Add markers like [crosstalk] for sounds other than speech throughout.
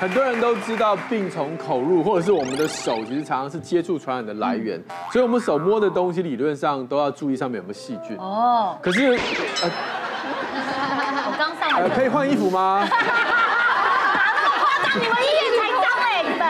很多人都知道病从口入，或者是我们的手其实常常是接触传染的来源，所以我们手摸的东西理论上都要注意上面有没有细菌。哦。可是，呃，[laughs] 我刚上来。可以换衣服吗？[laughs] [laughs] 你们医院才脏哎，你们。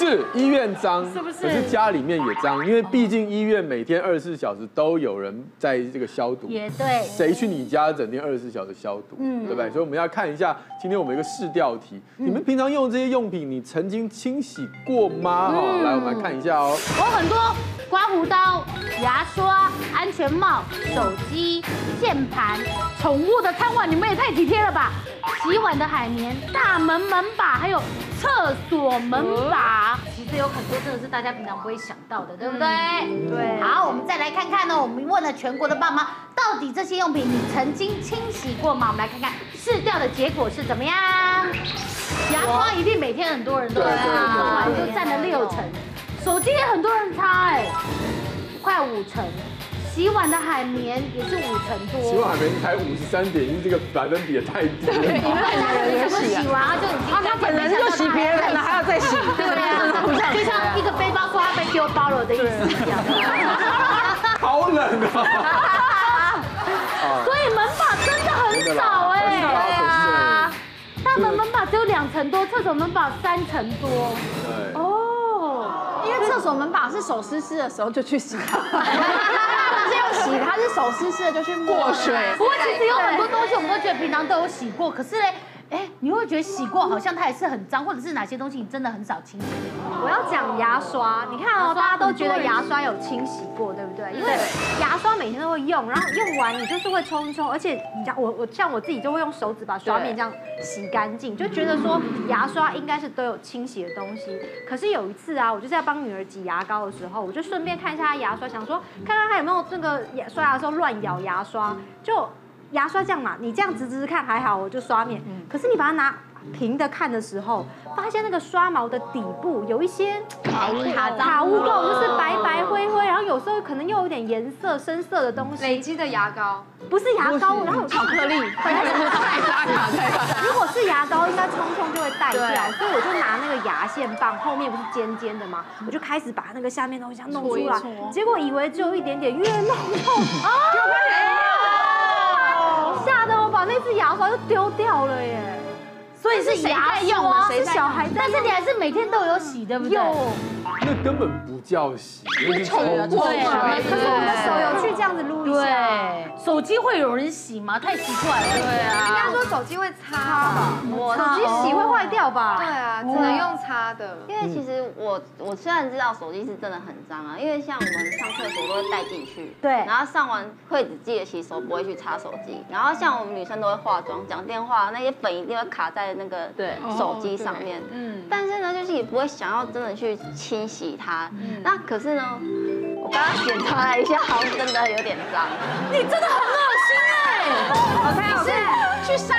是医院脏，是不是？可是家里面也脏，因为毕竟医院每天二十四小时都有人在这个消毒。也对。谁去你家整天二十四小时消毒？嗯，对不对？所以我们要看一下，今天我们一个试调题，你们平常用这些用品，你曾经清洗过吗？哈，来，我们来看一下哦。我很多刮胡刀、牙刷、安全帽、手机、键盘、宠物的餐碗，你们也太体贴了吧？洗碗的海绵、大门门把，还有厕所门把，其实有很多真的是大家平常不会想到的，对不对？对。好，我们再来看看呢，我们问了全国的爸妈，到底这些用品你曾经清洗过吗？我们来看看试掉的结果是怎么样。牙刷一定每天很多人都擦，擦完就占了六成。手机也很多人擦，哎，快五成。洗碗的海绵也是五成多，洗碗海绵才五十三点一，这个百分比也太低了。对，因为他人洗完他就啊他本人就洗别人了，还要再洗，对啊，就像一个背包说他被丢包了的意思一样。好冷啊！[laughs] 所以门把真的很少哎，对啊，大门门把只有两层多，厕所门把三层多。对。哦，因为厕所门把是手湿湿的时候就去洗。[laughs] 洗，它是手湿湿的就去过水。不过其实有很多东西我们都觉得平常都有洗过，可是呢。哎，你会觉得洗过好像它也是很脏，或者是哪些东西你真的很少清洗？我要讲牙刷，你看哦，大家都觉得牙刷有清洗过，对不对？因为牙刷每天都会用，然后用完你就是会冲冲，而且你讲我我像我自己就会用手指把刷面这样洗干净，就觉得说牙刷应该是都有清洗的东西。可是有一次啊，我就是在帮女儿挤牙膏的时候，我就顺便看一下她牙刷，想说看看她有没有这个刷牙的时候乱咬牙刷，就。牙刷这样嘛，你这样直直看还好，我就刷面。可是你把它拿平的看的时候，发现那个刷毛的底部有一些卡卡污垢，就是白白灰灰，然后有时候可能又有点颜色深色的东西。累积的牙膏不是牙膏，然后有巧克力。如果是牙膏，应该冲冲就会带掉，所以我就拿那个牙线棒，后面不是尖尖的吗？我就开始把那个下面东西弄出来，结果以为只有一点点，越弄越痛啊！[laughs] 吓得我把那只牙刷就丢掉了耶，所以是牙用的，是小孩，但是你还是每天都有洗，对不对？那根本不叫洗，[laughs] 那是冲对，可是我的手有去这样子撸一下。对，手机会有人洗吗？太奇怪了。对啊，应该说手机会擦吧？我手机洗会坏掉吧？对啊，只能用擦的。因为其实我我虽然知道手机是真的很脏啊，因为像我们上厕所都会带进去，对，然后上完会只记得洗手，不会去擦手机。然后像我们女生都会化妆、讲电话，那些粉一定会卡在那个对手机上面。嗯，但是呢，就是也不会想要真的去清洗它。那可是呢，我刚刚检查了一下，好像真的有点脏。你真的很恶心哎我看我是去杀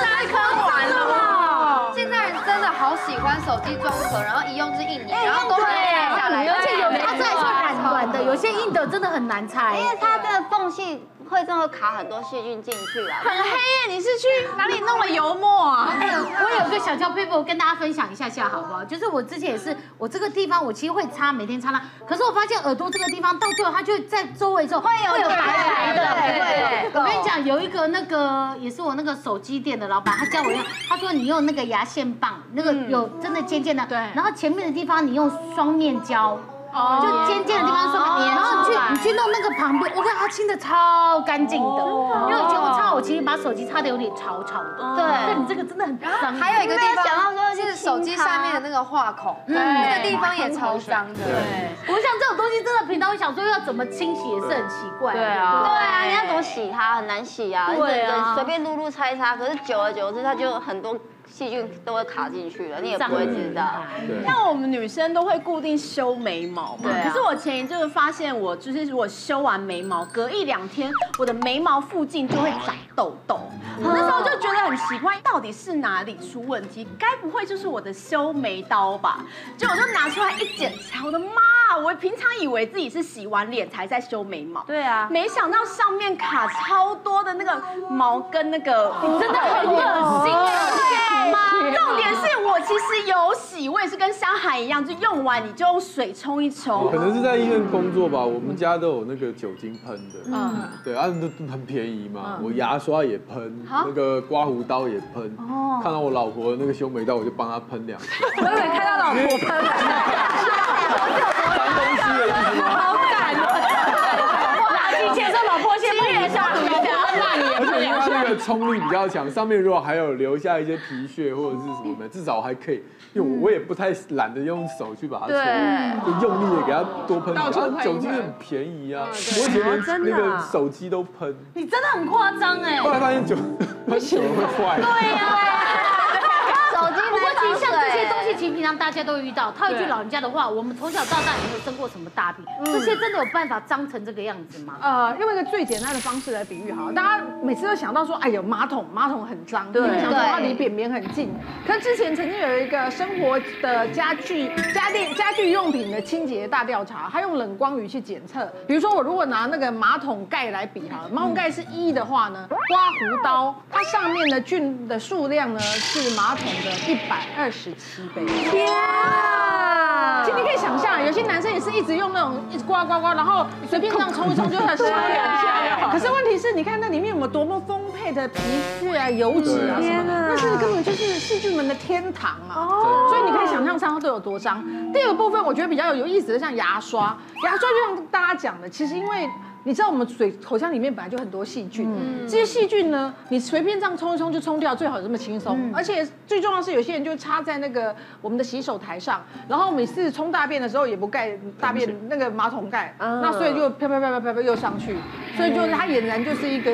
杀科完了吗？现在人真的好喜欢手机装壳，然后一用就是一年，然后都会掉下来，而且有它这里是软软的，有些硬的真的很难拆，因为它的缝隙。会这么卡很多细菌进去啊，很黑耶！你是去哪里弄了油墨啊？哎，我有个小小撇步跟大家分享一下下好不好？就是我之前也是，我这个地方我其实会擦，每天擦它。可是我发现耳朵这个地方到最后它就在周围之后会有会有白白的。对，我跟你讲，有一个那个也是我那个手机店的老板，他教我用，他说你用那个牙线棒，那个有真的尖尖的，对，然后前面的地方你用双面胶。哦，就尖尖的地方刷，然后你去你去弄那个旁边，我看它清的超干净的，因为以前我擦我其实把手机擦的有点潮潮的，对，但你这个真的很脏。还有一个地方，想到说是手机下面的那个话孔，那个地方也超脏的。对，我想这种东西真的平常会想说要怎么清洗也是很奇怪。对啊，对啊，你要怎么洗它很难洗啊，对啊，随便撸撸擦一擦，可是久而久之它就很多。细菌都会卡进去了，你也不会知道。像我们女生都会固定修眉毛嘛，可是我前一阵子发现，我就是如果修完眉毛，隔一两天，我的眉毛附近就会长痘痘。那时候就觉得很奇怪，到底是哪里出问题？该不会就是我的修眉刀吧？结果我就拿出来一检查，我的妈！我平常以为自己是洗完脸才在修眉毛，对啊，没想到上面卡超多的。那个毛跟那个，你真的很恶心哎！重点是我其实有洗，我也是跟香海一样，就用完你就用水冲一冲。可能是在医院工作吧，我们家都有那个酒精喷的，嗯，对，啊，都很便宜嘛。我牙刷也喷，那个刮胡刀也喷。哦，看到我老婆那个修眉刀，我就帮她喷两下。我以为看到老婆喷，[laughs] 脏东西的意思吗？好感动。拿起钱说老婆先喷一下，而且因为它那个冲力比较强，上面如果还有留下一些皮屑或者是什么的，至少还可以。因为我也不太懒得用手去把它冲，就用力的给它多喷。然后酒精很便宜啊，我以前连那个手机都喷。你真的很夸张哎！后来发现酒 [laughs] 酒会坏。对呀。不过其实像这些东西，其实平常大家都遇到。套一句老人家的话，我们从小到大也没有生过什么大病，这些真的有办法脏成这个样子吗？呃，用一个最简单的方式来比喻好了，大家每次都想到说，哎呦，马桶，马桶很脏，对，想说它离便便很近。可是之前曾经有一个生活的家具、家电、家具用品的清洁大调查，他用冷光仪去检测。比如说我如果拿那个马桶盖来比哈，马桶盖是一的话呢，刮胡刀它上面的菌的数量呢是马桶的一百二十七倍。天啊！其实你可以想象，有些男生也是一直用那种一直刮刮刮，然后随便这样冲一冲就很香。可是问题是，你看那里面有没有多么丰沛的皮屑啊、油脂啊什么？那是根本就是细菌们的天堂啊！所以你可以想象它都有多脏。第二个部分，我觉得比较有意思的，像牙刷，牙刷就像大家讲的，其实因为。你知道我们水口腔里面本来就很多细菌，嗯、这些细菌呢，你随便这样冲一冲就冲掉，最好这么轻松。嗯、而且最重要是，有些人就插在那个我们的洗手台上，然后每次冲大便的时候也不盖大便那个马桶盖，嗯、那所以就飘飘飘飘飘飘又上去，所以就是它俨然就是一个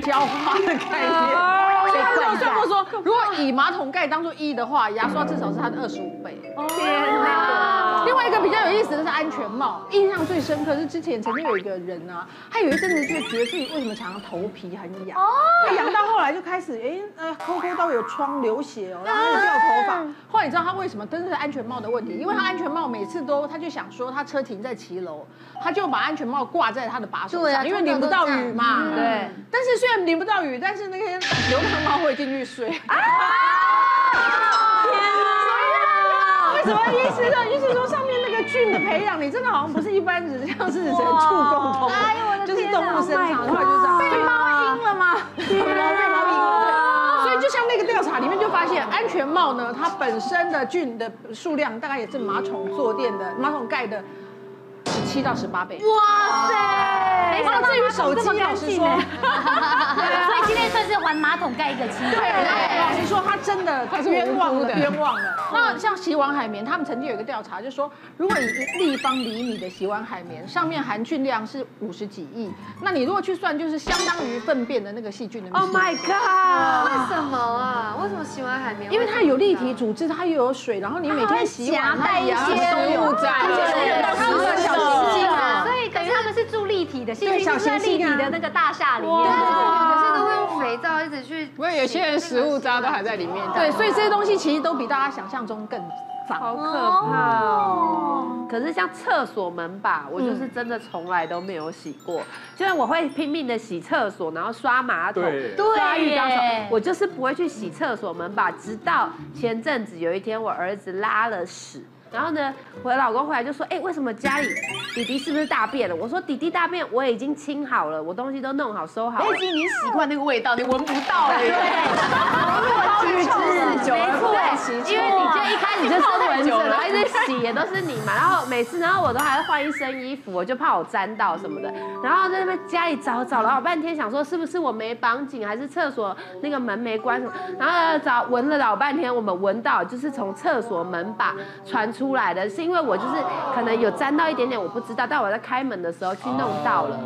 浇花的概念。我算过说，如果以马桶盖当做一的话，牙刷至少是它的二十五倍。天哪！另外一个比较有意思的是安全帽，印象最深刻是之前曾经有一个人啊，他有一阵子就觉得自己为什么常常头皮很痒，痒到后来就开始哎呃抠抠到有疮流血哦，然后掉头发。后来你知道他为什么？真的是安全帽的问题，因为他安全帽每次都他就想说他车停在骑楼，他就把安全帽挂在他的把手上，因为淋不到雨嘛。对。但是虽然淋不到雨，但是那天流浪猫会进去睡。什么意思呢？意思说上面那个菌的培养，你真的好像不是一般人，像是人畜共通，就是动物生长的话就这样。被猫阴了吗？被猫阴了。所以就像那个调查里面就发现，安全帽呢，它本身的菌的数量大概也是马桶坐垫的马桶盖的。十七到十八倍，哇塞！没想到至于手机，老实说，所以今天算是还马桶盖一个清。对，老实说，他真的他是冤枉的，冤枉的。那像洗碗海绵，他们曾经有一个调查，就是说，如果一立方厘米的洗碗海绵上面含菌量是五十几亿，那你如果去算，就是相当于粪便的那个细菌的。Oh my god！为什么啊？为什么洗碗海绵？因为它有立体组织，它又有水，然后你每天洗碗，夹带一些生物在，所以等于他们是住立体的，对，小型立体的那个大厦里面，对，可是都会用肥皂一直去，不过有些人食物渣都还在里面，对，所以这些东西其实都比大家想象中更脏，好可怕哦。可是像厕所门把，我就是真的从来都没有洗过，就是我会拼命的洗厕所，然后刷马桶、刷浴缸，我就是不会去洗厕所门把，直到前阵子有一天我儿子拉了屎。然后呢，我的老公回来就说：“哎，为什么家里弟弟是不是大便了？”我说：“弟弟大便我已经清好了，我东西都弄好收好了。”已经你习惯那个味道，你闻不到了。对，没错，因为你就一开始就是闻着，然后一直洗也都是你嘛。然后每次，然后我都还要换一身衣服，我就怕我沾到什么的。然后在那边家里找找了好半天，想说是不是我没绑紧，还是厕所那个门没关什么？然后找闻了老半天，我们闻到就是从厕所门把传出来的是因为我就是可能有沾到一点点，我不知道，但我在开门的时候去弄到了，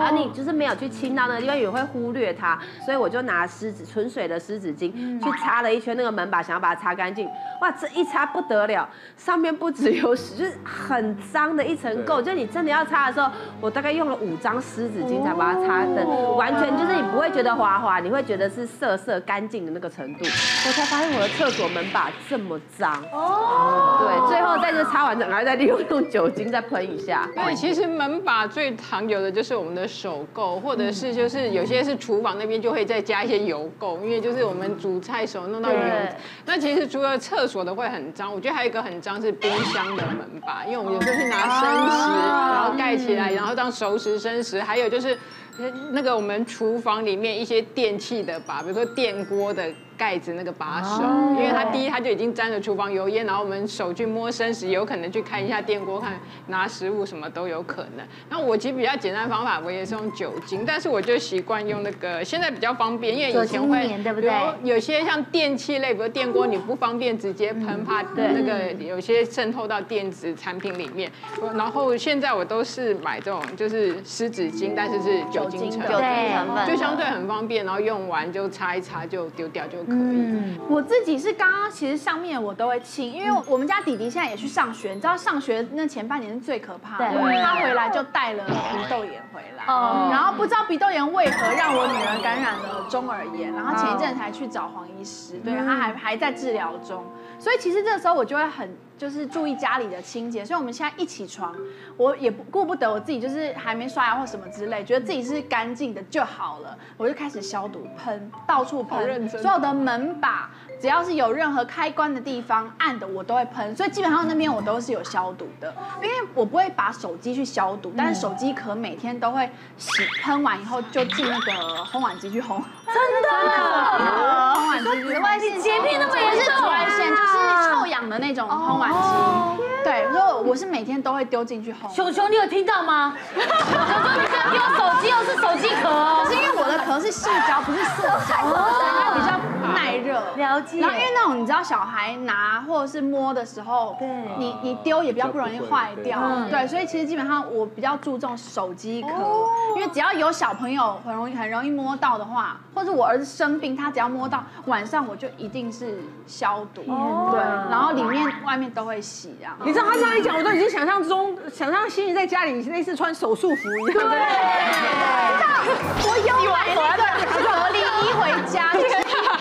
然后你就是没有去清到那个地方，也会忽略它，所以我就拿湿纸纯水的湿纸巾去擦了一圈那个门把，想要把它擦干净。哇，这一擦不得了，上面不只有屎，就是很脏的一层垢。就你真的要擦的时候，我大概用了五张湿纸巾才把它擦的，完全就是你不会觉得滑滑，你会觉得是涩涩干净的那个程度。我才发现我的厕所门把这么脏哦，对。最后再就擦完整，然后再利用用酒精再喷一下。对，其实门把最常有的就是我们的手垢，或者是就是有些是厨房那边就会再加一些油垢，因为就是我们煮菜时候弄到油。那其实除了厕所的会很脏，我觉得还有一个很脏是冰箱的门把，因为我们有时候去拿生食，然后盖起来，然后当熟食生食，还有就是那个我们厨房里面一些电器的把，比如说电锅的。盖子那个把手，因为它第一它就已经沾了厨房油烟，然后我们手去摸生食，有可能去看一下电锅，看拿食物什么都有可能。那我其实比较简单的方法，我也是用酒精，但是我就习惯用那个，现在比较方便，因为以前会对不对？有些像电器类，比如电锅，你不方便直接喷，怕那个有些渗透到电子产品里面。然后现在我都是买这种就是湿纸巾，但是是酒精成分，就相对很方便，然后用完就擦一擦就丢掉就。嗯，我自己是刚刚其实上面我都会清，因为我们家弟弟现在也去上学，你知道上学那前半年是最可怕的，对，他回来就带了鼻窦炎回来，哦，然后不知道鼻窦炎为何让我女儿感染了中耳炎，然后前一阵才去找黄医师，对，他还还在治疗中，所以其实这个时候我就会很。就是注意家里的清洁，所以我们现在一起床，我也顾不得我自己，就是还没刷牙或什么之类，觉得自己是干净的就好了，我就开始消毒，喷到处喷，所有的门把。只要是有任何开关的地方暗的，我都会喷，所以基本上那边我都是有消毒的，因为我不会把手机去消毒，但是手机壳每天都会洗，喷完以后就进那个烘碗机去烘。真的？烘碗机紫外线洁癖那么严重？紫外线就是臭氧的那种烘碗机。对，所以我是每天都会丢进去烘。熊熊，你有听到吗？熊熊，你这样丢手机又是手机壳是因为我的壳是细胶，不是塑胶，所以它比较耐热。了解。然后因为那种你知道小孩拿或者是摸的时候，对，你你丢也比较不容易坏掉。对，所以其实基本上我比较注重手机壳，因为只要有小朋友很容易很容易摸到的话，或者我儿子生病，他只要摸到晚上我就一定是消毒。对，然后里面外面都会洗啊。你知道他这样一讲，我都已经想象中想象心怡在家里类似穿手术服一样。对，我有买那个隔离衣回家，[laughs] 就是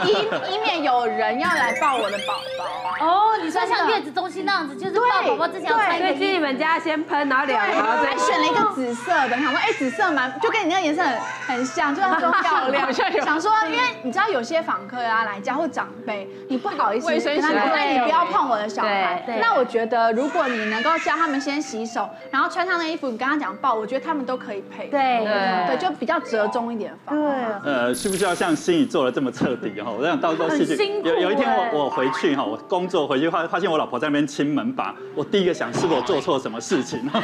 以以免有人要来抱我的宝宝。哦，你说像月子中心那样子，就是抱宝宝之前要穿。所以去你们家先喷，然后两个，还选了一个紫色的，想说哎，紫色蛮就跟你那个颜色很很像，就那种漂亮。[laughs] 想说，因为你知道有些访客啊来家或长辈，你不好意思跟他说，哎，你不要碰我的小孩。那我觉得。如果你能够教他们先洗手，然后穿上那衣服，你跟他讲抱，我觉得他们都可以配。对对，就比较折中一点放。对。呃，需不需要像心怡做的这么彻底哈？我想到时候事情。有有一天我我回去哈，我工作回去发发现我老婆在那边亲门把，我第一个想是我做错什么事情。[laughs] 在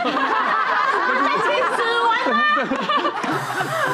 清死完了。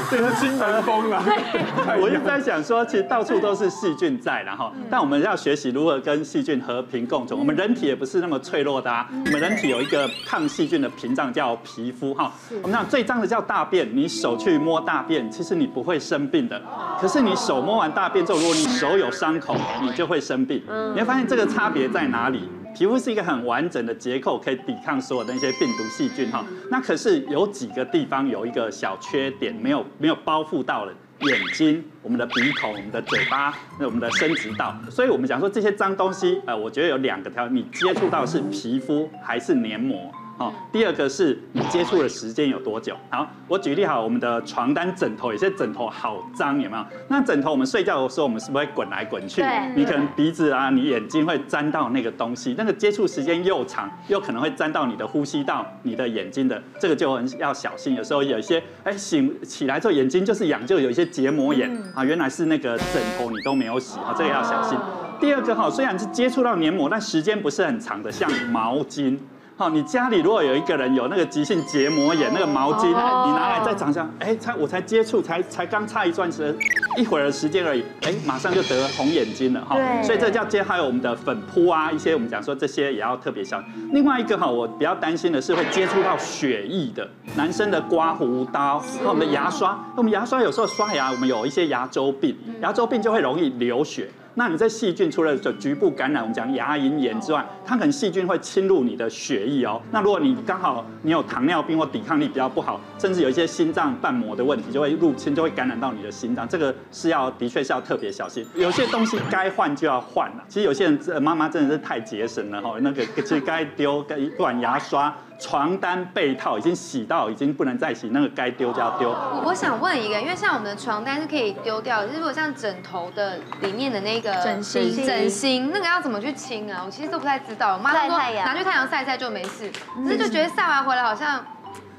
这是清门风啊！[laughs] 我一直在想说，其实到处都是细菌在，然后，但我们要学习如何跟细菌和平共存。我们人体也不是那么脆弱的啊，我们人体有一个抗细菌的屏障叫皮肤哈。我们讲最脏的叫大便，你手去摸大便，其实你不会生病的。可是你手摸完大便之后，如果你手有伤口，你就会生病。你会发现这个差别在哪里？皮肤是一个很完整的结构，可以抵抗所有的那些病毒细菌哈。那可是有几个地方有一个小缺点，没有没有包覆到了眼睛、我们的鼻孔、我们的嘴巴、那我们的生殖道。所以我们讲说这些脏东西，呃，我觉得有两个条，你接触到是皮肤还是黏膜。好，第二个是你接触的时间有多久？好，我举例好，我们的床单、枕头，有些枕头好脏，有没有？那枕头我们睡觉的时候，我们是不是会滚来滚去？对。你可能鼻子啊，你眼睛会沾到那个东西，那个接触时间又长，又可能会沾到你的呼吸道、你的眼睛的，这个就很要小心。有时候有一些，哎，醒起来之后眼睛就是痒，就有一些结膜炎啊，原来是那个枕头你都没有洗啊，这个要小心。第二个哈，虽然是接触到黏膜，但时间不是很长的，像毛巾。好，你家里如果有一个人有那个急性结膜炎，那个毛巾，你拿来再长上，哎，才我才接触，才才刚擦一段时间，一会儿的时间而已，哎，马上就得红眼睛了哈。所以这叫接，还有我们的粉扑啊，一些我们讲说这些也要特别小心。另外一个哈，我比较担心的是会接触到血液的，男生的刮胡刀，和我们的牙刷，我们牙刷有时候刷牙，我们有一些牙周病，牙周病就会容易流血。那你在细菌除了这局部感染，我们讲牙龈炎之外，它可能细菌会侵入你的血液哦。那如果你刚好你有糖尿病或抵抗力比较不好，甚至有一些心脏瓣膜的问题，就会入侵，就会感染到你的心脏。这个是要的确是要特别小心。有些东西该换就要换了。其实有些人妈妈真的是太节省了哈，那个其实该丢，该不管牙刷。床单被套已经洗到已经不能再洗，那个该丢就要丢。我我想问一个，因为像我们的床单是可以丢掉，就是如果像枕头的里面的那个枕芯，枕芯那个要怎么去清啊？我其实都不太知道。我妈说拿去太阳晒晒就没事，可是就觉得晒完回来好像。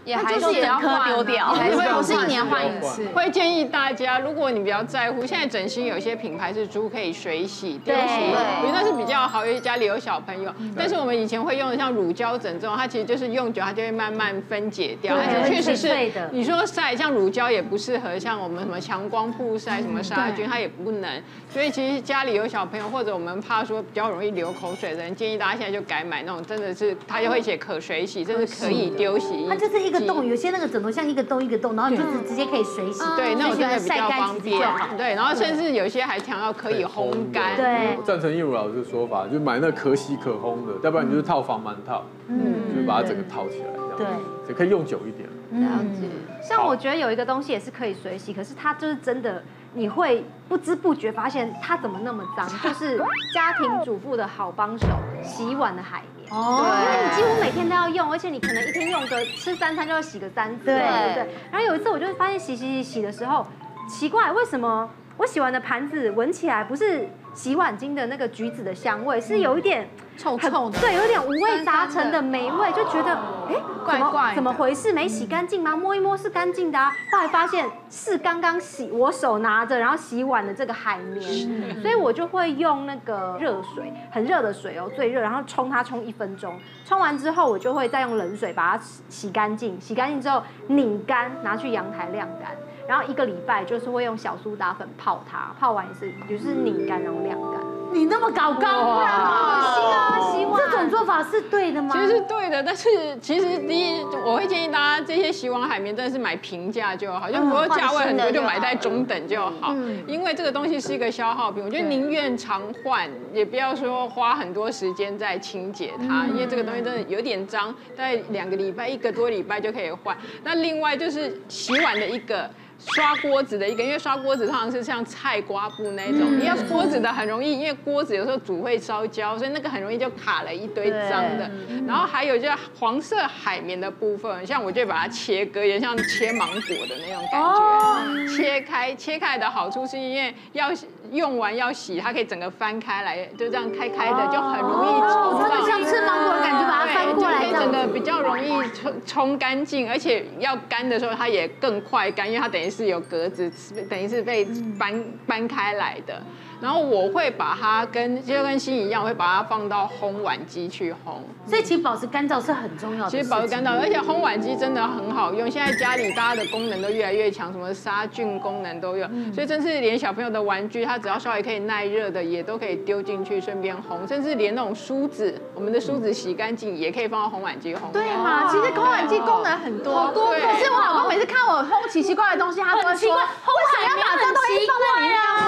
也还是也要换丢掉，我是一年换一次。会建议大家，如果你比较在乎，现在枕芯有一些品牌是猪可以水洗、丢洗，我觉得那是比较好，因为家里有小朋友。但是我们以前会用的像乳胶枕这种，它其实就是用久它就会慢慢分解掉，而且确实是。你说晒像乳胶也不适合，像我们什么强光曝晒什么杀菌它也不能。所以其实家里有小朋友或者我们怕说比较容易流口水的人，建议大家现在就改买那种真的是它就会写可水洗，真的可以丢洗。它就是一个洞，有些那个枕头像一个洞一个洞，然后就是直接可以水洗，对，那我真的比较方便。对，然后甚至有些还强调可以烘干。对，我赞成叶如老师的说法，就买那可洗可烘的，要不然你就是套防螨套，嗯，就是把它整个套起来，这样，对，也可以用久一点。了解。像我觉得有一个东西也是可以水洗，可是它就是真的。你会不知不觉发现它怎么那么脏，[laughs] 就是家庭主妇的好帮手——洗碗的海绵。哦，因为你几乎每天都要用，而且你可能一天用个吃三餐就要洗个三次，对对对。然后有一次我就发现洗洗洗洗的时候，奇怪，为什么我洗完的盘子闻起来不是洗碗巾的那个橘子的香味，是有一点。臭臭的，对，有点五味杂陈的霉味，就觉得，哎，怪怪，怎么回事？没洗干净吗？摸一摸是干净的啊。后来发现是刚刚洗，我手拿着，然后洗碗的这个海绵，所以我就会用那个热水，很热的水哦，最热，然后冲它冲一分钟，冲完之后我就会再用冷水把它洗干净，洗干净之后拧干，拿去阳台晾干，然后一个礼拜就是会用小苏打粉泡它，泡完也是，就是拧干然后晾干。你那么搞刚，哇，啊，洗碗这种做法是对的吗？其实是对的，但是其实第一，我会建议大家这些洗碗海绵真的是买平价就好，就不要价位很多就买在中等就好，因为这个东西是一个消耗品，我觉得宁愿常换，也不要说花很多时间在清洁它，因为这个东西真的有点脏，大概两个礼拜、一个多礼拜就可以换。那另外就是洗碗的一个。刷锅子的一个，因为刷锅子通常是像菜瓜布那种，你要锅子的很容易，因为锅子有时候煮会烧焦，所以那个很容易就卡了一堆脏的。然后还有就是黄色海绵的部分，像我就把它切割，也像切芒果的那种感觉，切开，切开的好处是因为要用完要洗，它可以整个翻开来，就这样开开的，就很容易冲到。真的像吃芒果的感觉，把它翻过来，可以整个比较容易冲冲干净，而且要干的时候它也更快干，因为它等于。是有格子，等于是被搬搬开来的。然后我会把它跟就跟心一样，我会把它放到烘碗机去烘。所以其实保持干燥是很重要的。其实保持干燥，而且烘碗机真的很好用。现在家里大家的功能都越来越强，什么杀菌功能都有。所以真是连小朋友的玩具，它只要稍微可以耐热的，也都可以丢进去顺便烘。甚至连那种梳子，我们的梳子洗干净也可以放到烘碗机烘。对嘛？其实烘碗机功能很多。好多。可是我老公每次看我烘奇奇怪的东西，他都会说：为什么要把这东西放在里面烘？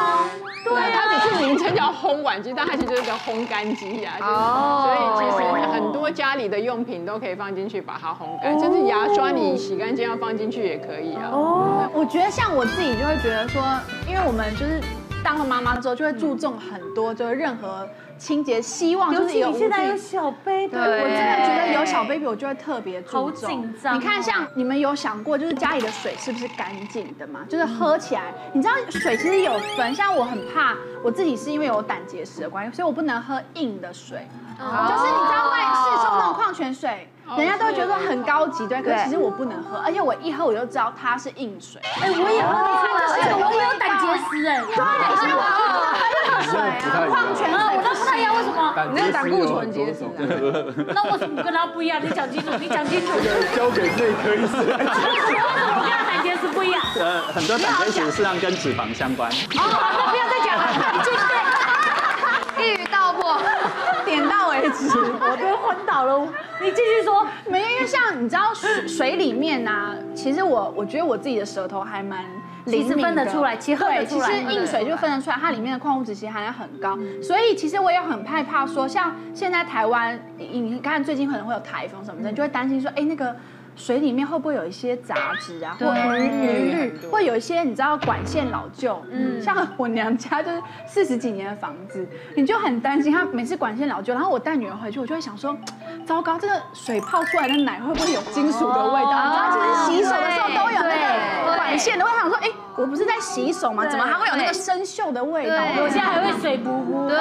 对，它只是名称叫烘碗机，但它其实就是个烘干机呀。哦。所以其实很多家里的用品都可以放进去把它烘干，甚至牙刷你洗干净要放进去也可以啊。哦。我觉得像我自己就会觉得说，因为我们就是当了妈妈之后，就会注重很多，就是任何。清洁希望就是有。你现在有小 baby，对，我真的觉得有小 baby，我就会特别注重。好紧张。你看，像你们有想过，就是家里的水是不是干净的吗？就是喝起来，你知道水其实有分，像我很怕，我自己是因为有胆结石的关系，所以我不能喝硬的水。就是你知道外市售那种矿泉水，人家都会觉得说很高级，对，可是其实我不能喝，而且我一喝我就知道它是硬水。哎，我也喝，你看这是，我也有胆结石哎。对，所以我喝喝水啊，矿泉水。我都不太一样，为什么？你那胆固醇结石。那为什么跟他不一样？你讲清楚，你讲清楚。交给内科医生。[laughs] 为什么跟胆结石不一样？呃，很多胆结石实际上跟脂肪相关。哦，不要再讲了，继续。一语道破。我都昏倒了。你继续说，没，因为像你知道水水里面啊，其实我我觉得我自己的舌头还蛮灵分得出来，其实对，其实硬水就分得出来，它里面的矿物质其实含量很高，所以其实我也很害怕说，像现在台湾，你你看最近可能会有台风什么的，你就会担心说，哎，那个水里面会不会有一些杂质啊，或鱼鱼绿，会有一些你知道管线老旧，嗯，像我娘家就是四十几年的房子，你就很担心，它每次管线老旧，然后我带女儿回去，我就会想说，糟糕，这个水泡出来的奶会不会有金属的味道？然后其实洗手的时候都有那个管线的，我想说，哎，我不是在洗手吗？怎么还会有那个生锈的味道？我现在还会水糊糊，对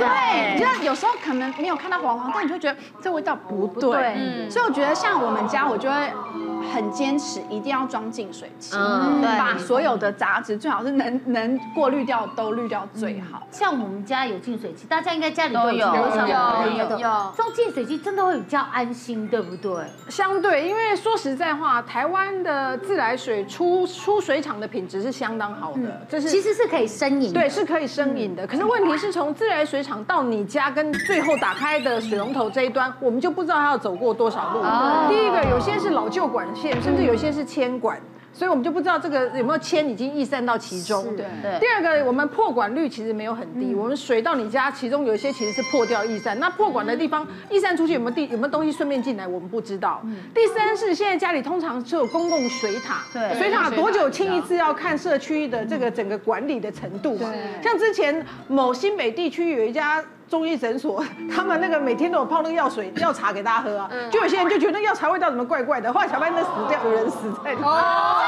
对，就有时候可能没有看到黄黄，但你就觉得这味道不对，嗯，所以我觉得像我们家，我就会。很坚持，一定要装净水器，嗯，把所有的杂质最好是能能过滤掉都滤掉最好。像我们家有净水器，大家应该家里都有，有有有。装净水器真的会比较安心，对不对？相对，因为说实在话，台湾的自来水出出水厂的品质是相当好的，就是其实是可以生饮，对，是可以生饮的。可是问题是从自来水厂到你家跟最后打开的水龙头这一端，我们就不知道它要走过多少路。第一个，有些是老旧管。甚至有些是铅管，所以我们就不知道这个有没有铅已经溢散到其中。对。第二个，我们破管率其实没有很低，我们水到你家，其中有一些其实是破掉溢散。那破管的地方溢散出去有没有地有没有东西顺便进来，我们不知道。第三是现在家里通常是有公共水塔，对，水塔多久清一次要看社区的这个整个管理的程度嘛。像之前某新北地区有一家。中医诊所，他们那个每天都有泡那个药水、药茶给大家喝啊，就有些人就觉得那药茶味道怎么怪怪的，后来才发现那死掉，有人死在里。面。哦，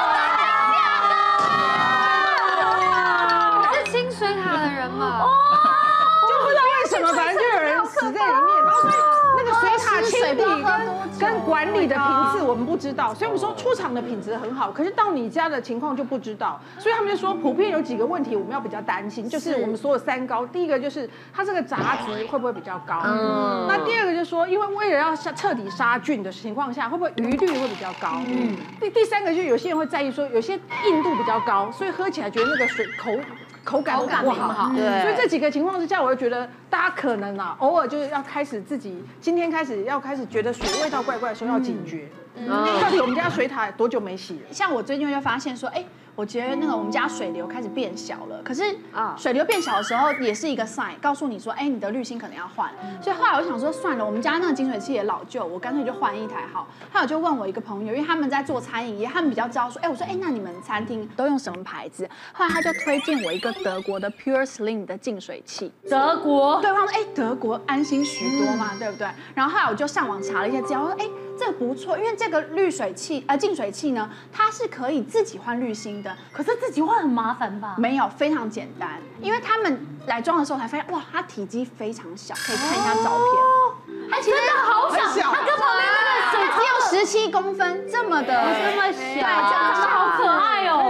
是清水塔的人嘛？哦，就不知道为什么，反正就有人死在里面，然后所以那个水塔清理跟。跟管理的频次我们不知道，所以我们说出厂的品质很好，可是到你家的情况就不知道，所以他们就说普遍有几个问题我们要比较担心，就是我们所有三高，第一个就是它这个杂质会不会比较高，嗯，那第二个就是说，因为为了要彻底杀菌的情况下，会不会余氯会比较高，嗯，第第三个就是有些人会在意说，有些硬度比较高，所以喝起来觉得那个水口。口感不好，对，所以这几个情况之下，我就觉得大家可能啊，偶尔就是要开始自己，今天开始要开始觉得水味道怪怪的时候要警觉。嗯，到底我们家水塔多久没洗了？像我最近就发现说，哎。我觉得那个我们家水流开始变小了，可是啊，水流变小的时候也是一个 sign，告诉你说，哎，你的滤芯可能要换。所以后来我想说，算了，我们家那个净水器也老旧，我干脆就换一台好。后来我就问我一个朋友，因为他们在做餐饮业，他们比较知道说，哎，我说，哎，那你们餐厅都用什么牌子？后来他就推荐我一个德国的 Pure Slim 的净水器。德国？对，他说，哎，德国安心许多嘛，对不对？然后后来我就上网查了一些资料，我说，哎。这个不错，因为这个滤水器呃净水器呢，它是可以自己换滤芯的。可是自己换很麻烦吧？没有，非常简单。因为他们来装的时候才发现，哇，它体积非常小，可以看一下照片。哦，它其实真的好小，它跟旁边那个水只有十七公分，这么的这么小，对，这么好可爱哦。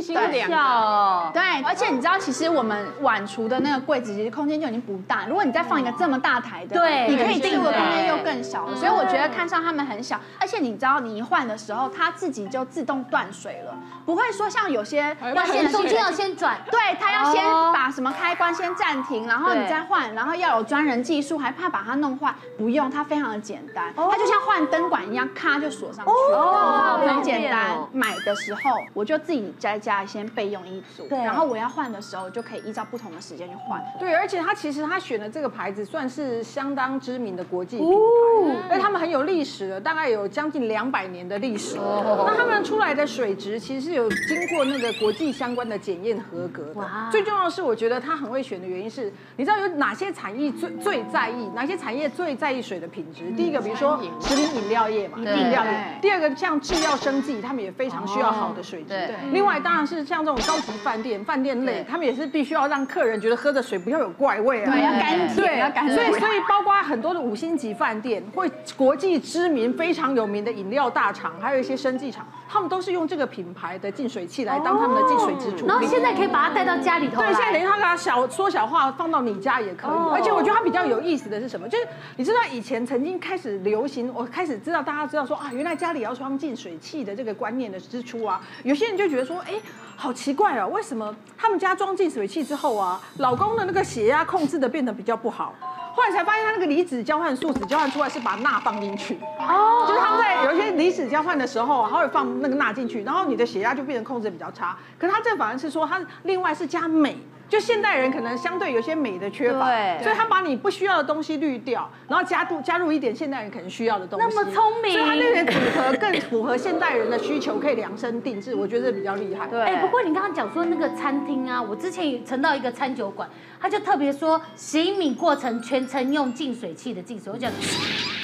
对，它滤芯两小。对，而且你知道，其实我们碗橱的那个柜子其实空间就已经不大，如果你再放一个这么大台的，对，你可以进入的空间又更小了。所以我觉得看上他们。很小，而且你知道，你一换的时候，它自己就自动断水了，不会说像有些要先中间要先转，对，它要先把什么开关先暂停，然后你再换，然后要有专人技术，还怕把它弄坏，不用，它非常的简单，它就像换灯管一样，咔就锁上去，哦，很简单。买的时候我就自己在家先备用一组，对，然后我要换的时候就可以依照不同的时间去换。对，而且他其实他选的这个牌子算是相当知名的国际品牌，因为他们很有历史的。大概有将近两百年的历史，那他们出来的水质其实是有经过那个国际相关的检验合格的。最重要的是，我觉得他很会选的原因是，你知道有哪些产业最最在意，哪些产业最在意水的品质？第一个，比如说食品饮料业嘛，饮料业。第二个，像制药生技，他们也非常需要好的水质。对另外，当然是像这种高级饭店、饭店类，他们也是必须要让客人觉得喝的水不要有怪味啊，对，要干净，对，要干净。所以，所以包括很多的五星级饭店，会国际知名。非常有名的饮料大厂，还有一些生技厂，他们都是用这个品牌的净水器来当他们的净水支柱。然后现在可以把它带到家里头。对，现在等于他把它小缩小化，放到你家也可以。而且我觉得它比较有意思的是什么？就是你知道以前曾经开始流行，我开始知道大家知道说啊，原来家里要装净水器的这个观念的支出啊，有些人就觉得说，哎，好奇怪啊，为什么他们家装净水器之后啊，老公的那个血压控制的变得比较不好？后来才发现，他那个离子交换、树脂交换出来是把钠放进去，哦，就是他们在有一些离子交换的时候，他会放那个钠进去，然后你的血压就变成控制比较差。可是他这反而是说，他另外是加镁。就现代人可能相对有些美的缺乏，所以他把你不需要的东西滤掉，然后加入加入一点现代人可能需要的东西。那么聪明，所以他那个组合更符合现代人的需求，可以量身定制，我觉得这比较厉害。对。哎，不过你刚刚讲说那个餐厅啊，我之前也曾到一个餐酒馆，他就特别说洗米过程全程用净水器的净水，我讲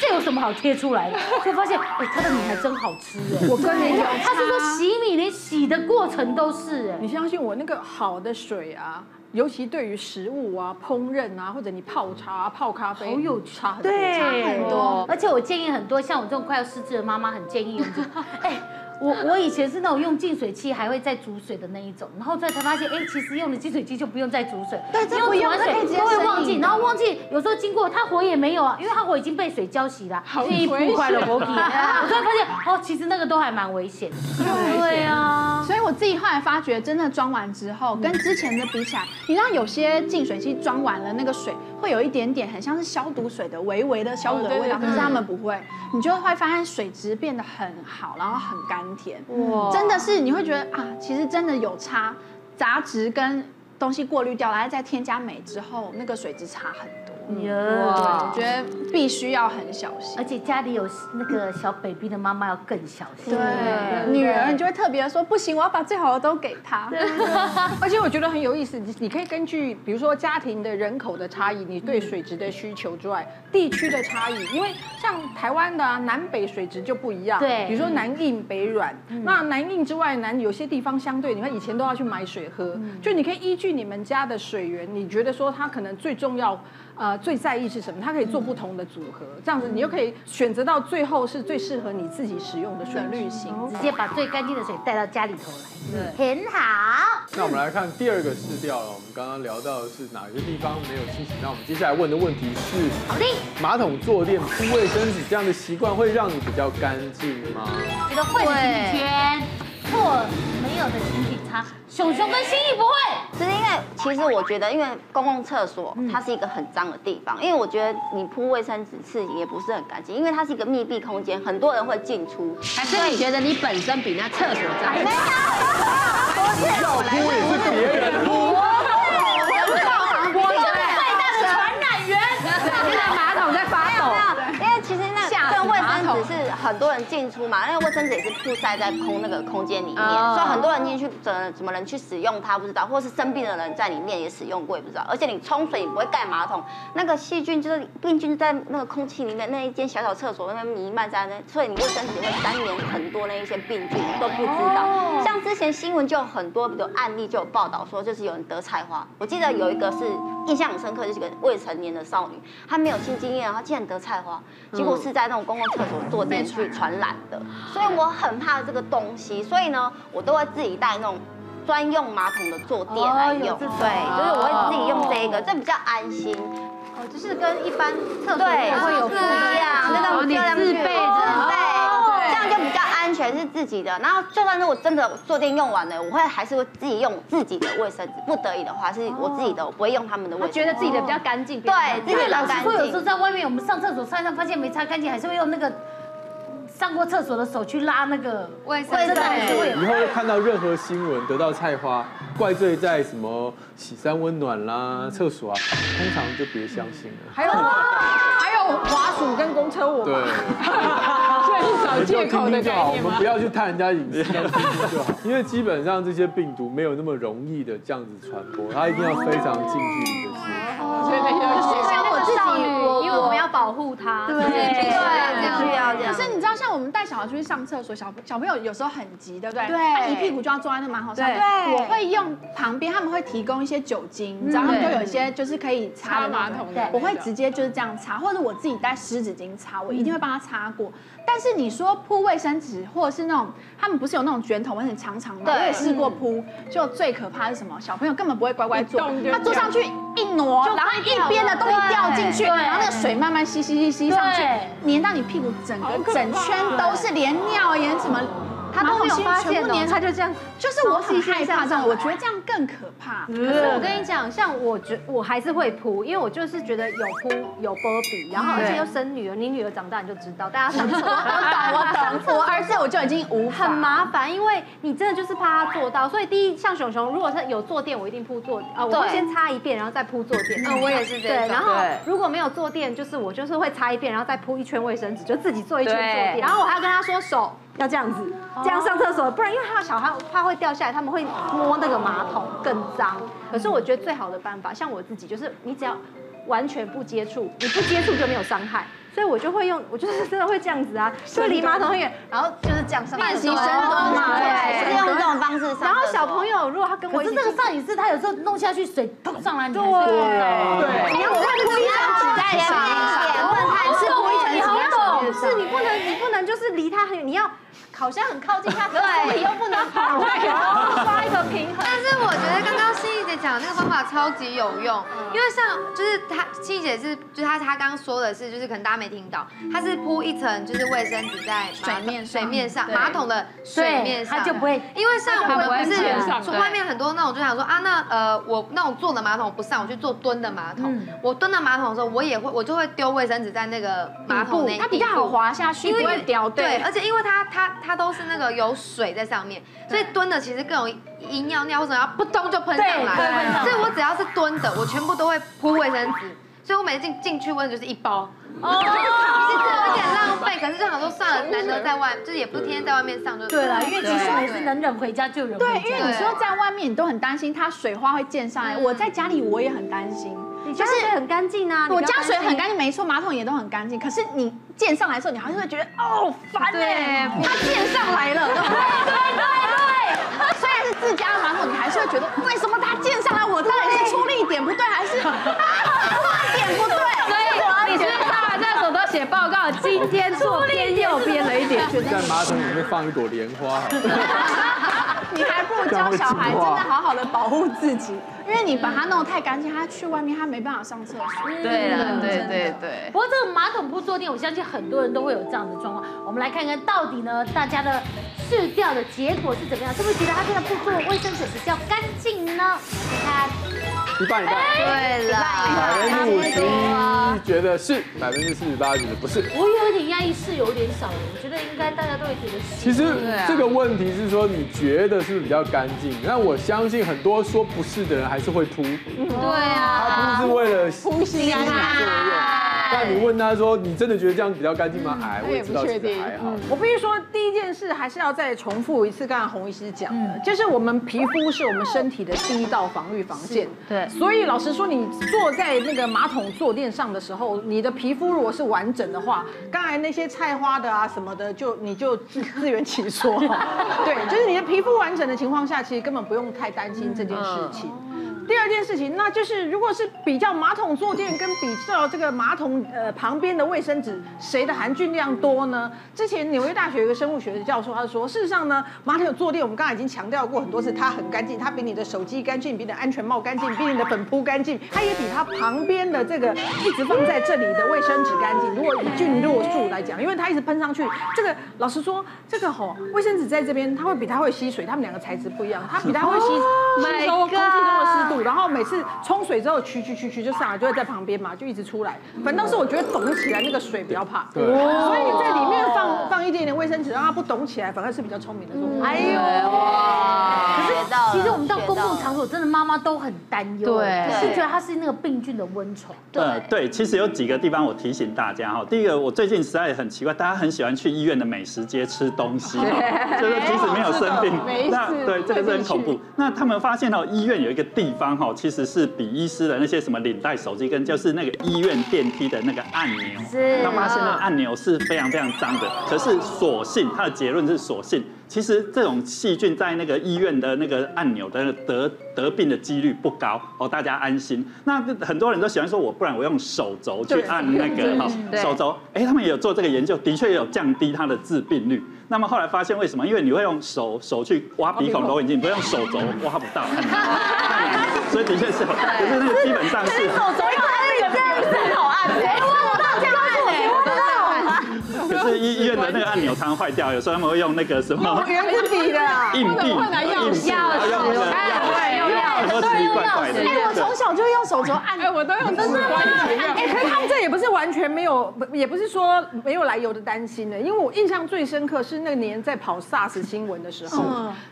这有什么好贴出来的？就发现哎，他的米还真好吃哎。我跟你讲，他是说洗米连洗的过程都是哎，你相信我那个好的水啊。尤其对于食物啊、烹饪啊，或者你泡茶、泡咖啡，好有差很多，对，差很多。而且我建议很多像我这种快要失智的妈妈，很建议。[laughs] 哎。我我以前是那种用净水器还会再煮水的那一种，然后最后才发现，哎，其实用了净水器就不用再煮水，对，这不用水都会忘记，然后忘记有时候经过它火也没有啊，因为它火已经被水浇熄了，所以破坏了火体。我突然发现，哦，其实那个都还蛮危险的。[laughs] 对啊，所以我自己后来发觉，真的装完之后，跟之前的比起来，你知道有些净水器装完了那个水会有一点点很像是消毒水的微微的消毒的味道，可是他们不会，你就会发现水质变得很好，然后很甘。甜哇，真的是你会觉得啊，其实真的有差，杂质跟东西过滤掉然后，再添加镁之后，那个水质差很多。哇，我觉得必须要很小心，而且家里有那个小 baby 的妈妈要更小心。对，女儿你就会特别的说，不行，我要把最好的都给她。[laughs] 而且我觉得很有意思，你你可以根据比如说家庭的人口的差异，你对水质的需求之外，地区的差异，因为像台湾的南北水质就不一样。对，比如说南硬北软，那南硬之外，南有些地方相对，你看以前都要去买水喝，就你可以依据你们家的水源，你觉得说它可能最重要。呃，最在意是什么？它可以做不同的组合，这样子你就可以选择到最后是最适合你自己使用的水滤型，直接把最干净的水带到家里头来，对，很好。那我们来看第二个试调了。我们刚刚聊到的是哪些地方没有清洗？那我们接下来问的问题是：好的，马桶坐垫铺卫生纸这样的习惯会让你比较干净吗？觉得会的请举圈，或没有的请举叉。熊熊跟心意不会，只是因为其实我觉得，因为公共厕所它是一个很脏的地方，因为我觉得你铺卫生纸是也不是很干净，因为它是一个密闭空间，很多人会进出。还是你觉得你本身比那厕所脏？没有，[laughs] 不是，我铺也是别人铺。只是很多人进出嘛，那个卫生纸也是曝晒在空那个空间里面，所以很多人进去怎么怎么人去使用它不知道，或是生病的人在里面也使用过也不知道。而且你冲水你不会盖马桶，那个细菌就是病菌在那个空气里面，那一间小小厕所那边弥漫在那，所以你卫生纸会沾黏很多那一些病菌都不知道。像之前新闻就有很多比如案例就有报道说，就是有人得菜花，我记得有一个是印象很深刻，就是个未成年的少女，她没有性经验，她竟然得菜花，结果是在那种公共厕所。坐垫去传染。的，所以我很怕这个东西，所以呢，我都会自己带那种专用马桶的坐垫来用，对，就是我会自己用这个，这比较安心，哦，就是跟一般厕所会有不一样，那个自备的，对，这样全，是自己的。然后就算是我真的坐垫用完了，我会还是会自己用自己的卫生纸，不得已的话是我自己的，我不会用他们的卫生纸。觉得自己的比较干净，对，自己的干净。会有时候在外面我们上厕所擦一擦，发现没擦干净，还是会用那个。上过厕所的手去拉那个卫生纸，以后会看到任何新闻得到菜花，怪罪在什么洗三温暖啦、厕所啊，通常就别相信了。还有还有滑鼠跟公车我。对，[laughs] 找借口的概念，我们不要去探人家隐私，就好。因为基本上这些病毒没有那么容易的这样子传播，它一定要非常近距离的接触。所以像我自己，因为我们要保护它，对对，需要这样。可是你知道像。我们带小孩出去上厕所，小小朋友有时候很急，对不对？对，他一屁股就要坐在那马桶上。对，我会用旁边，他们会提供一些酒精，然后就有一些就是可以擦马桶的。我会直接就是这样擦，或者我自己带湿纸巾擦，我一定会帮他擦过。但是你说铺卫生纸，或者是那种他们不是有那种卷筒，很长长的，我也试过铺。就最可怕是什么？小朋友根本不会乖乖坐，他坐上去一挪，然后一边的东西掉进去，然后那个水慢慢吸吸吸吸上去，粘到你屁股整个整圈。都是连尿盐什么，他都没有发现哦，他就这样，[laughs] 就是我很害怕这样，我觉得这样更可怕。可是我跟你讲，像我觉我还是会铺，因为我就是觉得有铺有波比，然后而且又生女儿，你女儿长大你就知道，大家上厕所，我懂我懂，我儿子我就已经无很麻烦，因为你真的就是怕他做到，所以第一像熊熊，如果是有坐垫，我一定铺坐啊，我会先擦一遍，然后再铺坐垫。嗯，我也是这样。对，然后如果没有坐垫，就是我就是会擦一遍，然后再铺一圈卫生纸，就自己做一圈坐垫，然后我还要跟他说手。要这样子，这样上厕所，不然因为他的小孩怕会掉下来，他们会摸那个马桶更脏。可是我觉得最好的办法，像我自己，就是你只要完全不接触，你不接触就没有伤害。所以我就会用，我就是真的会这样子啊，就离马桶很远，然后就是这样上。练习深蹲嘛，对，是用这种方式上。然后小朋友如果他跟我，可是这个上椅是他有时候弄下去水喷上来，对，对，你要看这个卫生纸在上面，不能太是不你就，是你不能，你不能就是离他很远，你要。好像很靠近他，对，你又不能跑，[laughs] 然后抓一个平衡。但是我觉得刚刚心怡姐讲的那个方法超级有用，因为像就是她心怡姐是，就是她她刚刚说的是，就是可能大家没听到，她是铺一层就是卫生纸在水面水面上，马桶的水面上，它就不会，因为像我们不是外面很多那种就想说啊，那呃我那种坐的马桶不上，我去坐蹲的马桶，我蹲的马桶的时候，我也会我就会丢卫生纸在那个马桶内，它比较好滑下去，不会掉。对，而且因为它它。它都是那个有水在上面，所以蹲的其实更容易一尿尿或者要扑通就喷上来。所以我只要是蹲的，我全部都会铺卫生纸。所以我每次进进去问就是一包，哦，其实有点浪费，可是就想说算了，难得在外，就是也不是天天在外面上就对了。因为其实每次能忍回家就忍。对，因为你说在外面你都很担心它水花会溅上来，我在家里我也很担心。就是很干净啊，我家水很干净，没错，马桶也都很干净。可是你溅上来的时候，你还是会觉得哦烦哎，它溅上来了，对对对对。虽然是自家的马桶，你还是会觉得为什么它溅上来？我到底是出力点不对，还是画点不对？所以你是不是擦完厕所都写报告？今天坐偏右边了一点，在马桶里面放一朵莲花。你还不如教小孩真的好好的保护自己，因为你把它弄得太干净，他去外面他没办法上厕所。对了，对对对。不过这个马桶不坐垫，我相信很多人都会有这样的状况。我们来看看到底呢，大家的试掉的结果是怎么样？是不是觉得他这个铺做卫生纸比较干净呢？来看看。一半一半，对了，百分之五十一觉得是，百分之四十八觉得不是。我有一点压抑，是有点少，我觉得应该大家都会觉得是。其实这个问题是说，你觉得是不是比较干净？那我相信很多说不是的人还是会秃。对啊，他不是为了呼吸啊。但你问他说：“你真的觉得这样比较干净吗？”哎，我也不确定。还好。我必须说，第一件事还是要再重复一次，刚才洪医师讲的，就是我们皮肤是我们身体的第一道防御防线。对。所以老实说，你坐在那个马桶坐垫上的时候，你的皮肤如果是完整的话，刚才那些菜花的啊什么的，就你就自自圆其说。[laughs] 对，就是你的皮肤完整的情况下，其实根本不用太担心这件事情。第二件事情，那就是如果是比较马桶坐垫跟比较这个马桶呃旁边的卫生纸，谁的含菌量多呢？之前纽约大学有个生物学的教授，他说，事实上呢，马桶坐垫我们刚才已经强调过很多次，它很干净，它比你的手机干净，比你的安全帽干净，比你的粉扑干净，它也比它旁边的这个一直放在这里的卫生纸干净。如果以菌落数来讲，因为它一直喷上去，这个老实说，这个吼卫生纸在这边，它会比它会吸水，它们两个材质不一样，它比它会吸吸收空气中的湿度。然后每次冲水之后，去去去去就上来，就会在旁边嘛，就一直出来。反倒是我觉得懂起来那个水比较怕，对，所以在里面放放一点点卫生纸，让它不懂起来，反而是比较聪明的做法。哎呦，哇！可是其实我们到公共场所，真的妈妈都很担忧，对，是觉得它是那个病菌的温床。对对，其实有几个地方我提醒大家哈。第一个，我最近实在很奇怪，大家很喜欢去医院的美食街吃东西，就是即使没有生病，那对这个是很恐怖。那他们发现哦，医院有一个地方。哈，其实是比医师的那些什么领带手机跟就是那个医院电梯的那个按钮，是他发现那个按钮是非常非常脏的。可是所幸他的结论是所幸，其实这种细菌在那个医院的那个按钮的得得病的几率不高哦，大家安心。那很多人都喜欢说我不然我用手肘去按那个哈手肘，哎，他们也有做这个研究，的确也有降低它的致病率。那么后来发现为什么？因为你会用手手去挖鼻孔揉眼睛，不用手肘挖不到。[laughs] 所以的确是，可是那个基本上是。手肘要按那个这样子好按，谁挖得到这样按？谁挖得到？可是医医院的那个按钮常常坏掉，有时候他们会用那个什么圆珠笔的。硬币，会拿钥匙，用那个钥匙，奇奇怪怪的。哎，我从小就用手肘按，哎，我都用指关节。哎，可是他们这也不是完全没有，也不是说没有来由的担心的，因为我印象最深刻是那年在跑 SARS 新闻的时候，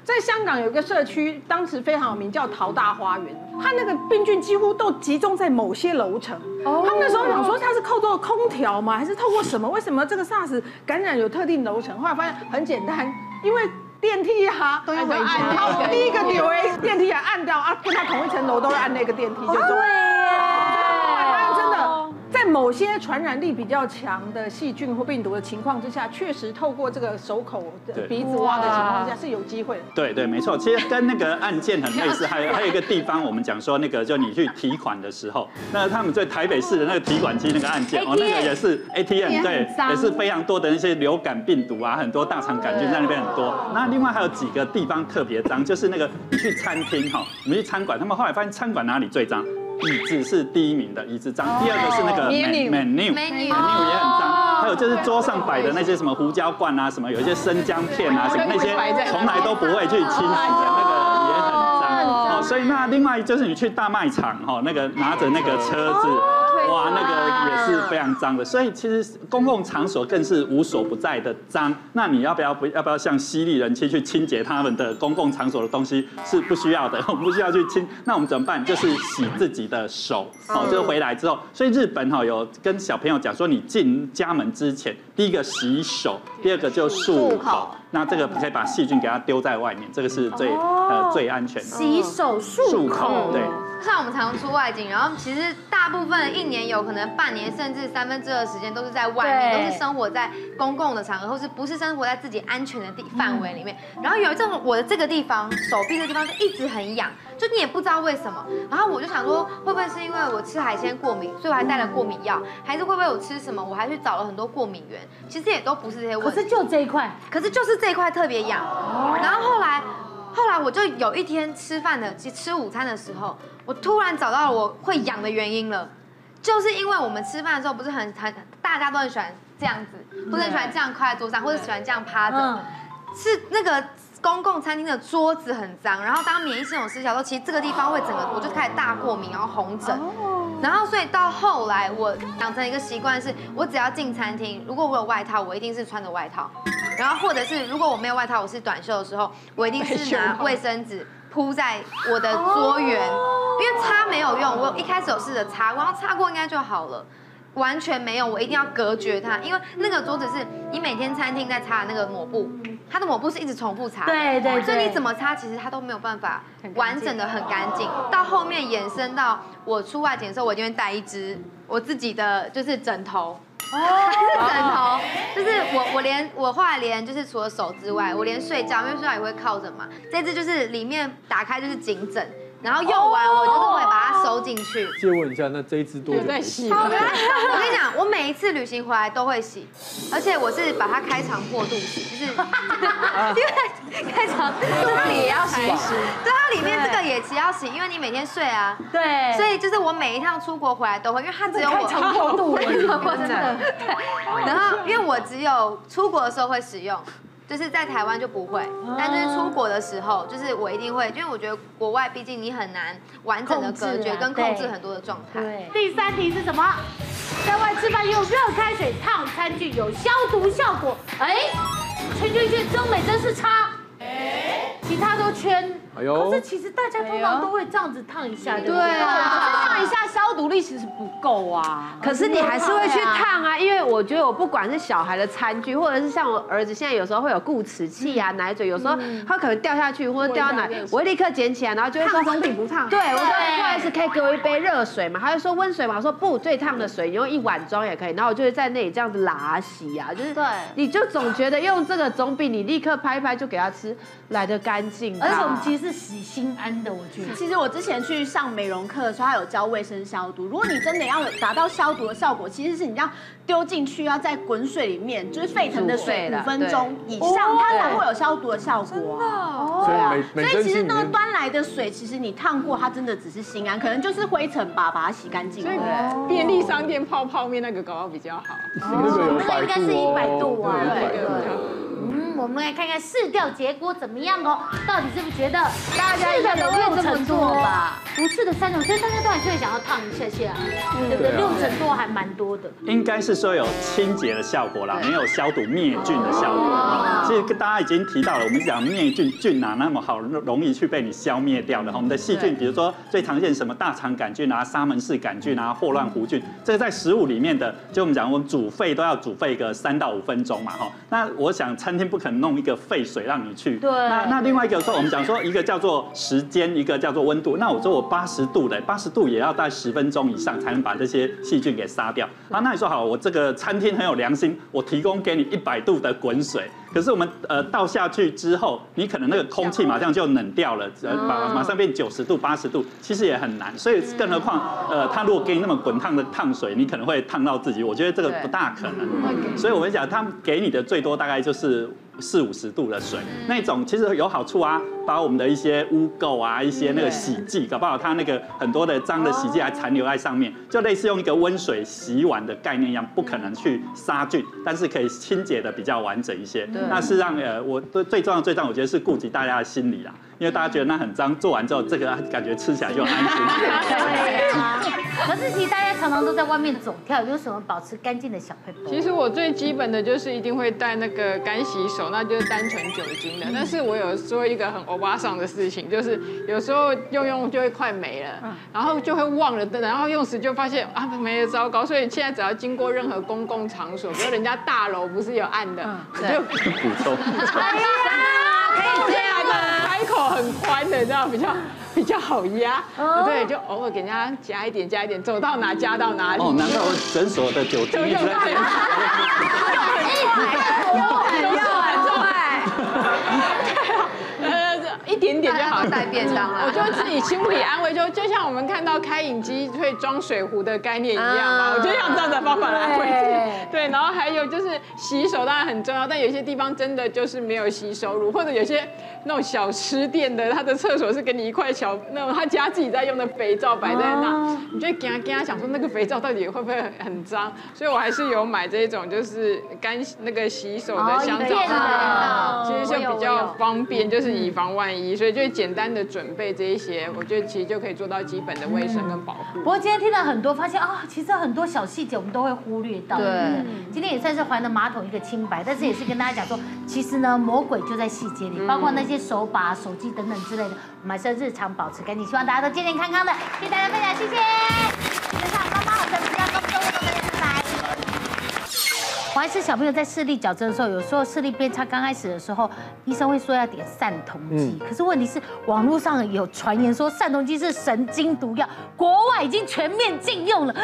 在香港有一个社区，当时非常有名，叫淘大花园，它那个病菌几乎都集中在某些楼层。他们那时候想说它是靠做空调吗？还是透过什么？为什么这个 SARS 感染有特定楼层？后来发现很简单，因为电梯哈都要按，然后第一个点为电梯也按掉啊，跟他同一层楼都是按那个电梯，就对。在某些传染力比较强的细菌或病毒的情况之下，确实透过这个手口、鼻子挖的情况下是有机会的。对对，没错，其实跟那个案件很类似。[laughs] 还有还有一个地方，我们讲说那个，就你去提款的时候，那他们在台北市的那个提款机那个案件，哦，那个也是 ATM，对，也是非常多的那些流感病毒啊，很多大肠杆菌在那边很多。那另外还有几个地方特别脏，就是那个你去餐厅哈，我们去餐馆，他们后来发现餐馆哪里最脏？椅子是第一名的，椅子脏。第二个是那个 menu，menu，menu 也很脏。还有就是桌上摆的那些什么胡椒罐啊，什么有一些生姜片啊，什么那些从来都不会去清洗的那个也很脏。哦，所以那另外就是你去大卖场哈，那个拿着那个车子。哇，那个也是非常脏的，所以其实公共场所更是无所不在的脏。那你要不要不要不要像犀利人去去清洁他们的公共场所的东西？是不需要的，[laughs] 我们不需要去清。那我们怎么办？就是洗自己的手，哦，就是回来之后。所以日本哈有跟小朋友讲说，你进家门之前，第一个洗手，第二个就漱口。那这个可以把细菌给它丢在外面，这个是最呃最安全的。洗手漱口，对。像我们常常出外景，然后其实大部分一年有可能半年甚至三分之二的时间都是在外面，都是生活在公共的场合，或是不是生活在自己安全的地范围里面。然后有一阵我的这个地方手臂的地方就一直很痒，就你也不知道为什么。然后我就想说，会不会是因为我吃海鲜过敏，所以我还带了过敏药？还是会不会我吃什么？我还去找了很多过敏源，其实也都不是这些问题。可是就这一块，可是就是这一块特别痒。然后后来。后来我就有一天吃饭的，吃午餐的时候，我突然找到了我会痒的原因了，就是因为我们吃饭的时候不是很很大家都很喜欢这样子，不是很喜欢这样靠在桌上，或者喜欢这样趴着，是那个公共餐厅的桌子很脏，然后当免疫系统失调的时候，其实这个地方会整个我就开始大过敏，然后红疹，然后所以到后来我养成一个习惯是，我只要进餐厅，如果我有外套，我一定是穿着外套。然后或者是如果我没有外套，我是短袖的时候，我一定是 [laughs] 拿卫生纸铺在我的桌缘，因为擦没有用。我一开始有试着擦，然后擦过应该就好了，完全没有，我一定要隔绝它，因为那个桌子是你每天餐厅在擦的那个抹布，它的抹布是一直重复擦，对对，所以你怎么擦，其实它都没有办法完整的很干净。到后面延伸到我出外景的时候，我一定会带一支我自己的就是枕头。哦，[laughs] 枕头，就是我，我连我后来连就是除了手之外，我连睡觉，因为睡觉也会靠着嘛。这支就是里面打开就是颈枕。然后用完我就是会把它收进去。借问一下，那这一支多久在洗？我跟你讲，我每一次旅行回来都会洗，而且我是把它开肠破肚洗，就是 [laughs] 因为开肠肚里也要洗。对，它里面这个也其实要洗，因为你每天睡啊。对。所以就是我每一趟出国回来都会，因为它只有我开肠破肚。真的。[laughs] 对。然后因为我只有出国的时候会使用。就是在台湾就不会，但就是出国的时候，就是我一定会，因为我觉得国外毕竟你很难完整的隔绝跟控制很多的状态。对。第三题是什么？在外吃饭用热开水烫餐具有消毒效果。哎，圈圈圈，中美真是差。哎，其他都圈。哎呦！可是其实大家通常都会这样子烫一下，对啊，烫一下消毒力其实不够啊。可是你还是会去烫啊，因为我觉得我不管是小孩的餐具，或者是像我儿子现在有时候会有固齿器啊、奶嘴，有时候他可能掉下去或者掉到哪，我会立刻捡起来，然后就会说总比不烫。对，我说不好意思，可以给我一杯热水嘛？他就说温水嘛？我说不，最烫的水，你用一碗装也可以。然后我就会在那里这样子拉洗啊，就是对，你就总觉得用这个总比你立刻拍一拍就给他吃来的干净。而且我们其实是洗心安的，我觉得。其实我之前去上美容课的时候，他有教卫生消毒。如果你真的要达到消毒的效果，其实是你要丢进去，要在滚水里面，就是沸腾的水五分钟以上，它才会有消毒的效果。真的哦，所以所以其实那个端来的水，其实你烫过，它真的只是心安，可能就是灰尘吧，把它洗干净。所以便利商店泡泡面那个搞到比较好，那个有那个应该是一百度啊。对。嗯，我们来看看试掉结果怎么样哦？到底是不是觉得大家的六成多吧？不是的三种，所以大家都还是会想要烫一下下，对不对？六成多还蛮多的。应该是说有清洁的效果啦，没有消毒灭菌的效果。其实跟大家已经提到了，我们讲灭菌菌哪那么好容易去被你消灭掉的？我们的细菌，比如说最常见什么大肠杆菌啊、沙门氏杆菌啊、霍乱弧菌，这个在食物里面的，就我们讲我们煮沸都要煮沸个三到五分钟嘛，哈。那我想餐厅不可能弄一个沸水让你去。对。那那另外一个说，我们讲说一个叫做时间，一个叫做温度。那我说我八十度的，八十度也要在十分钟以上才能把这些细菌给杀掉。啊，那你说好，我这个餐厅很有良心，我提供给你一百度的滚水。可是我们呃倒下去之后，你可能那个空气马上就冷掉了，呃，马马上变九十度、八十度，其实也很难。所以更何况，呃，他如果给你那么滚烫的烫水，你可能会烫到自己。我觉得这个不大可能。所以我们讲，他给你的最多大概就是。四五十度的水，那种其实有好处啊，把我们的一些污垢啊，一些那个洗剂，搞不好它那个很多的脏的洗剂还残留在上面，就类似用一个温水洗碗的概念一样，不可能去杀菌，但是可以清洁的比较完整一些。那是让呃，我最最重要最重要，我觉得是顾及大家的心理啦。因为大家觉得那很脏，做完之后这个感觉吃起来就安心。可是其实大家常常都在外面走跳，有什么保持干净的小撇步？其实我最基本的就是一定会带那个干洗手，那就是单纯酒精的。但是我有说一个很欧巴桑的事情，就是有时候用用就会快没了，然后就会忘了，然后用时就发现啊没了，糟糕。所以现在只要经过任何公共场所，比如人家大楼不是有按的，我就补充。哎呀，可以这样吗。开口很宽的，这样比较 [laughs] 比较好压，对，就偶尔给人家加一点加一点，走到哪加到哪里。哦，难怪我诊所的酒精一直在变。[laughs] [laughs] 一点点就好，带便当了。我就自己心里安慰，就就像我们看到开饮机会装水壶的概念一样嘛，我就用这样的方法来安慰自己。对，然后还有就是洗手当然很重要，但有些地方真的就是没有洗手乳，或者有些那种小吃店的，他的厕所是给你一块小那种他家自己在用的肥皂摆在那，你就跟他跟他想说那个肥皂到底会不会很脏？所以我还是有买这种就是干那个洗手的香皂，其实就比较方便，就是以防万一。所以就简单的准备这一些，我觉得其实就可以做到基本的卫生跟保护。不过今天听了很多，发现啊，其实很多小细节我们都会忽略到。对，今天也算是还了马桶一个清白，但是也是跟大家讲说，其实呢，魔鬼就在细节里，包括那些手把、手机等等之类的，我们还是要日常保持干净。希望大家都健健康康的，谢谢大家分享，谢谢。我还是小朋友在视力矫正的时候，有时候视力变差，刚开始的时候，医生会说要点散瞳剂。可是问题是，网络上有传言说散瞳剂是神经毒药，国外已经全面禁用了。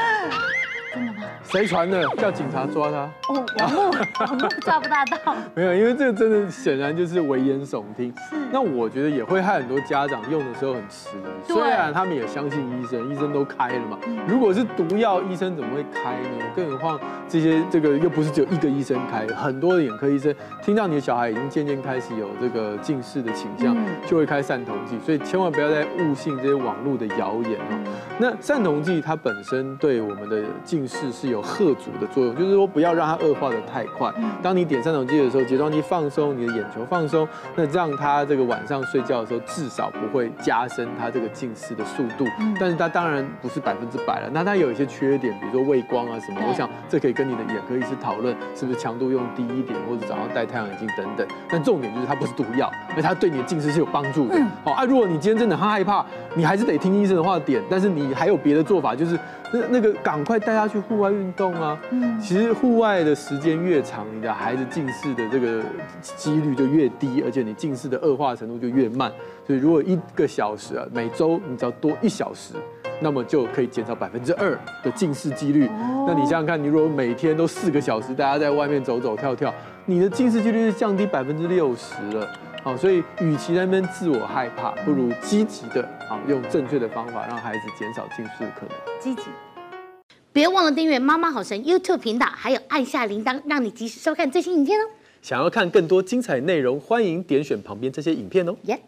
真的吗？谁传的？叫警察抓他。哦，网络网络抓不大到。[laughs] 没有，因为这个真的显然就是危言耸听。是。那我觉得也会害很多家长用的时候很迟疑。虽然他们也相信医生，医生都开了嘛。如果是毒药，医生怎么会开呢？更何况这些这个又不是只有一个医生开，很多的眼科医生听到你的小孩已经渐渐开始有这个近视的倾向，就会开散瞳剂。所以千万不要再误信这些网络的谣言哦。那散瞳剂它本身对我们的近近视是有吓阻的作用，就是说不要让它恶化的太快。当你点散瞳剂的时候，睫状肌放松，你的眼球放松，那让它这个晚上睡觉的时候至少不会加深它这个近视的速度。但是它当然不是百分之百了，那它有一些缺点，比如说畏光啊什么。我想这可以跟你的眼科医师讨论，是不是强度用低一点，或者早上戴太阳眼镜等等。但重点就是它不是毒药，而它对你的近视是有帮助的。好啊，如果你今天真的很害怕，你还是得听医生的话点，但是你还有别的做法，就是那那个赶快带他去户外运动啊！嗯其实户外的时间越长，你的孩子近视的这个几率就越低，而且你近视的恶化程度就越慢。所以如果一个小时啊，每周你只要多一小时，那么就可以减少百分之二的近视几率。那你想想看，你如果每天都四个小时，大家在外面走走跳跳，你的近视几率是降低百分之六十了。好，所以与其在那边自我害怕，不如积极的啊，用正确的方法让孩子减少近视的可能。积极，别忘了订阅妈妈好神 YouTube 频道，还有按下铃铛，让你及时收看最新影片哦。想要看更多精彩内容，欢迎点选旁边这些影片哦。耶。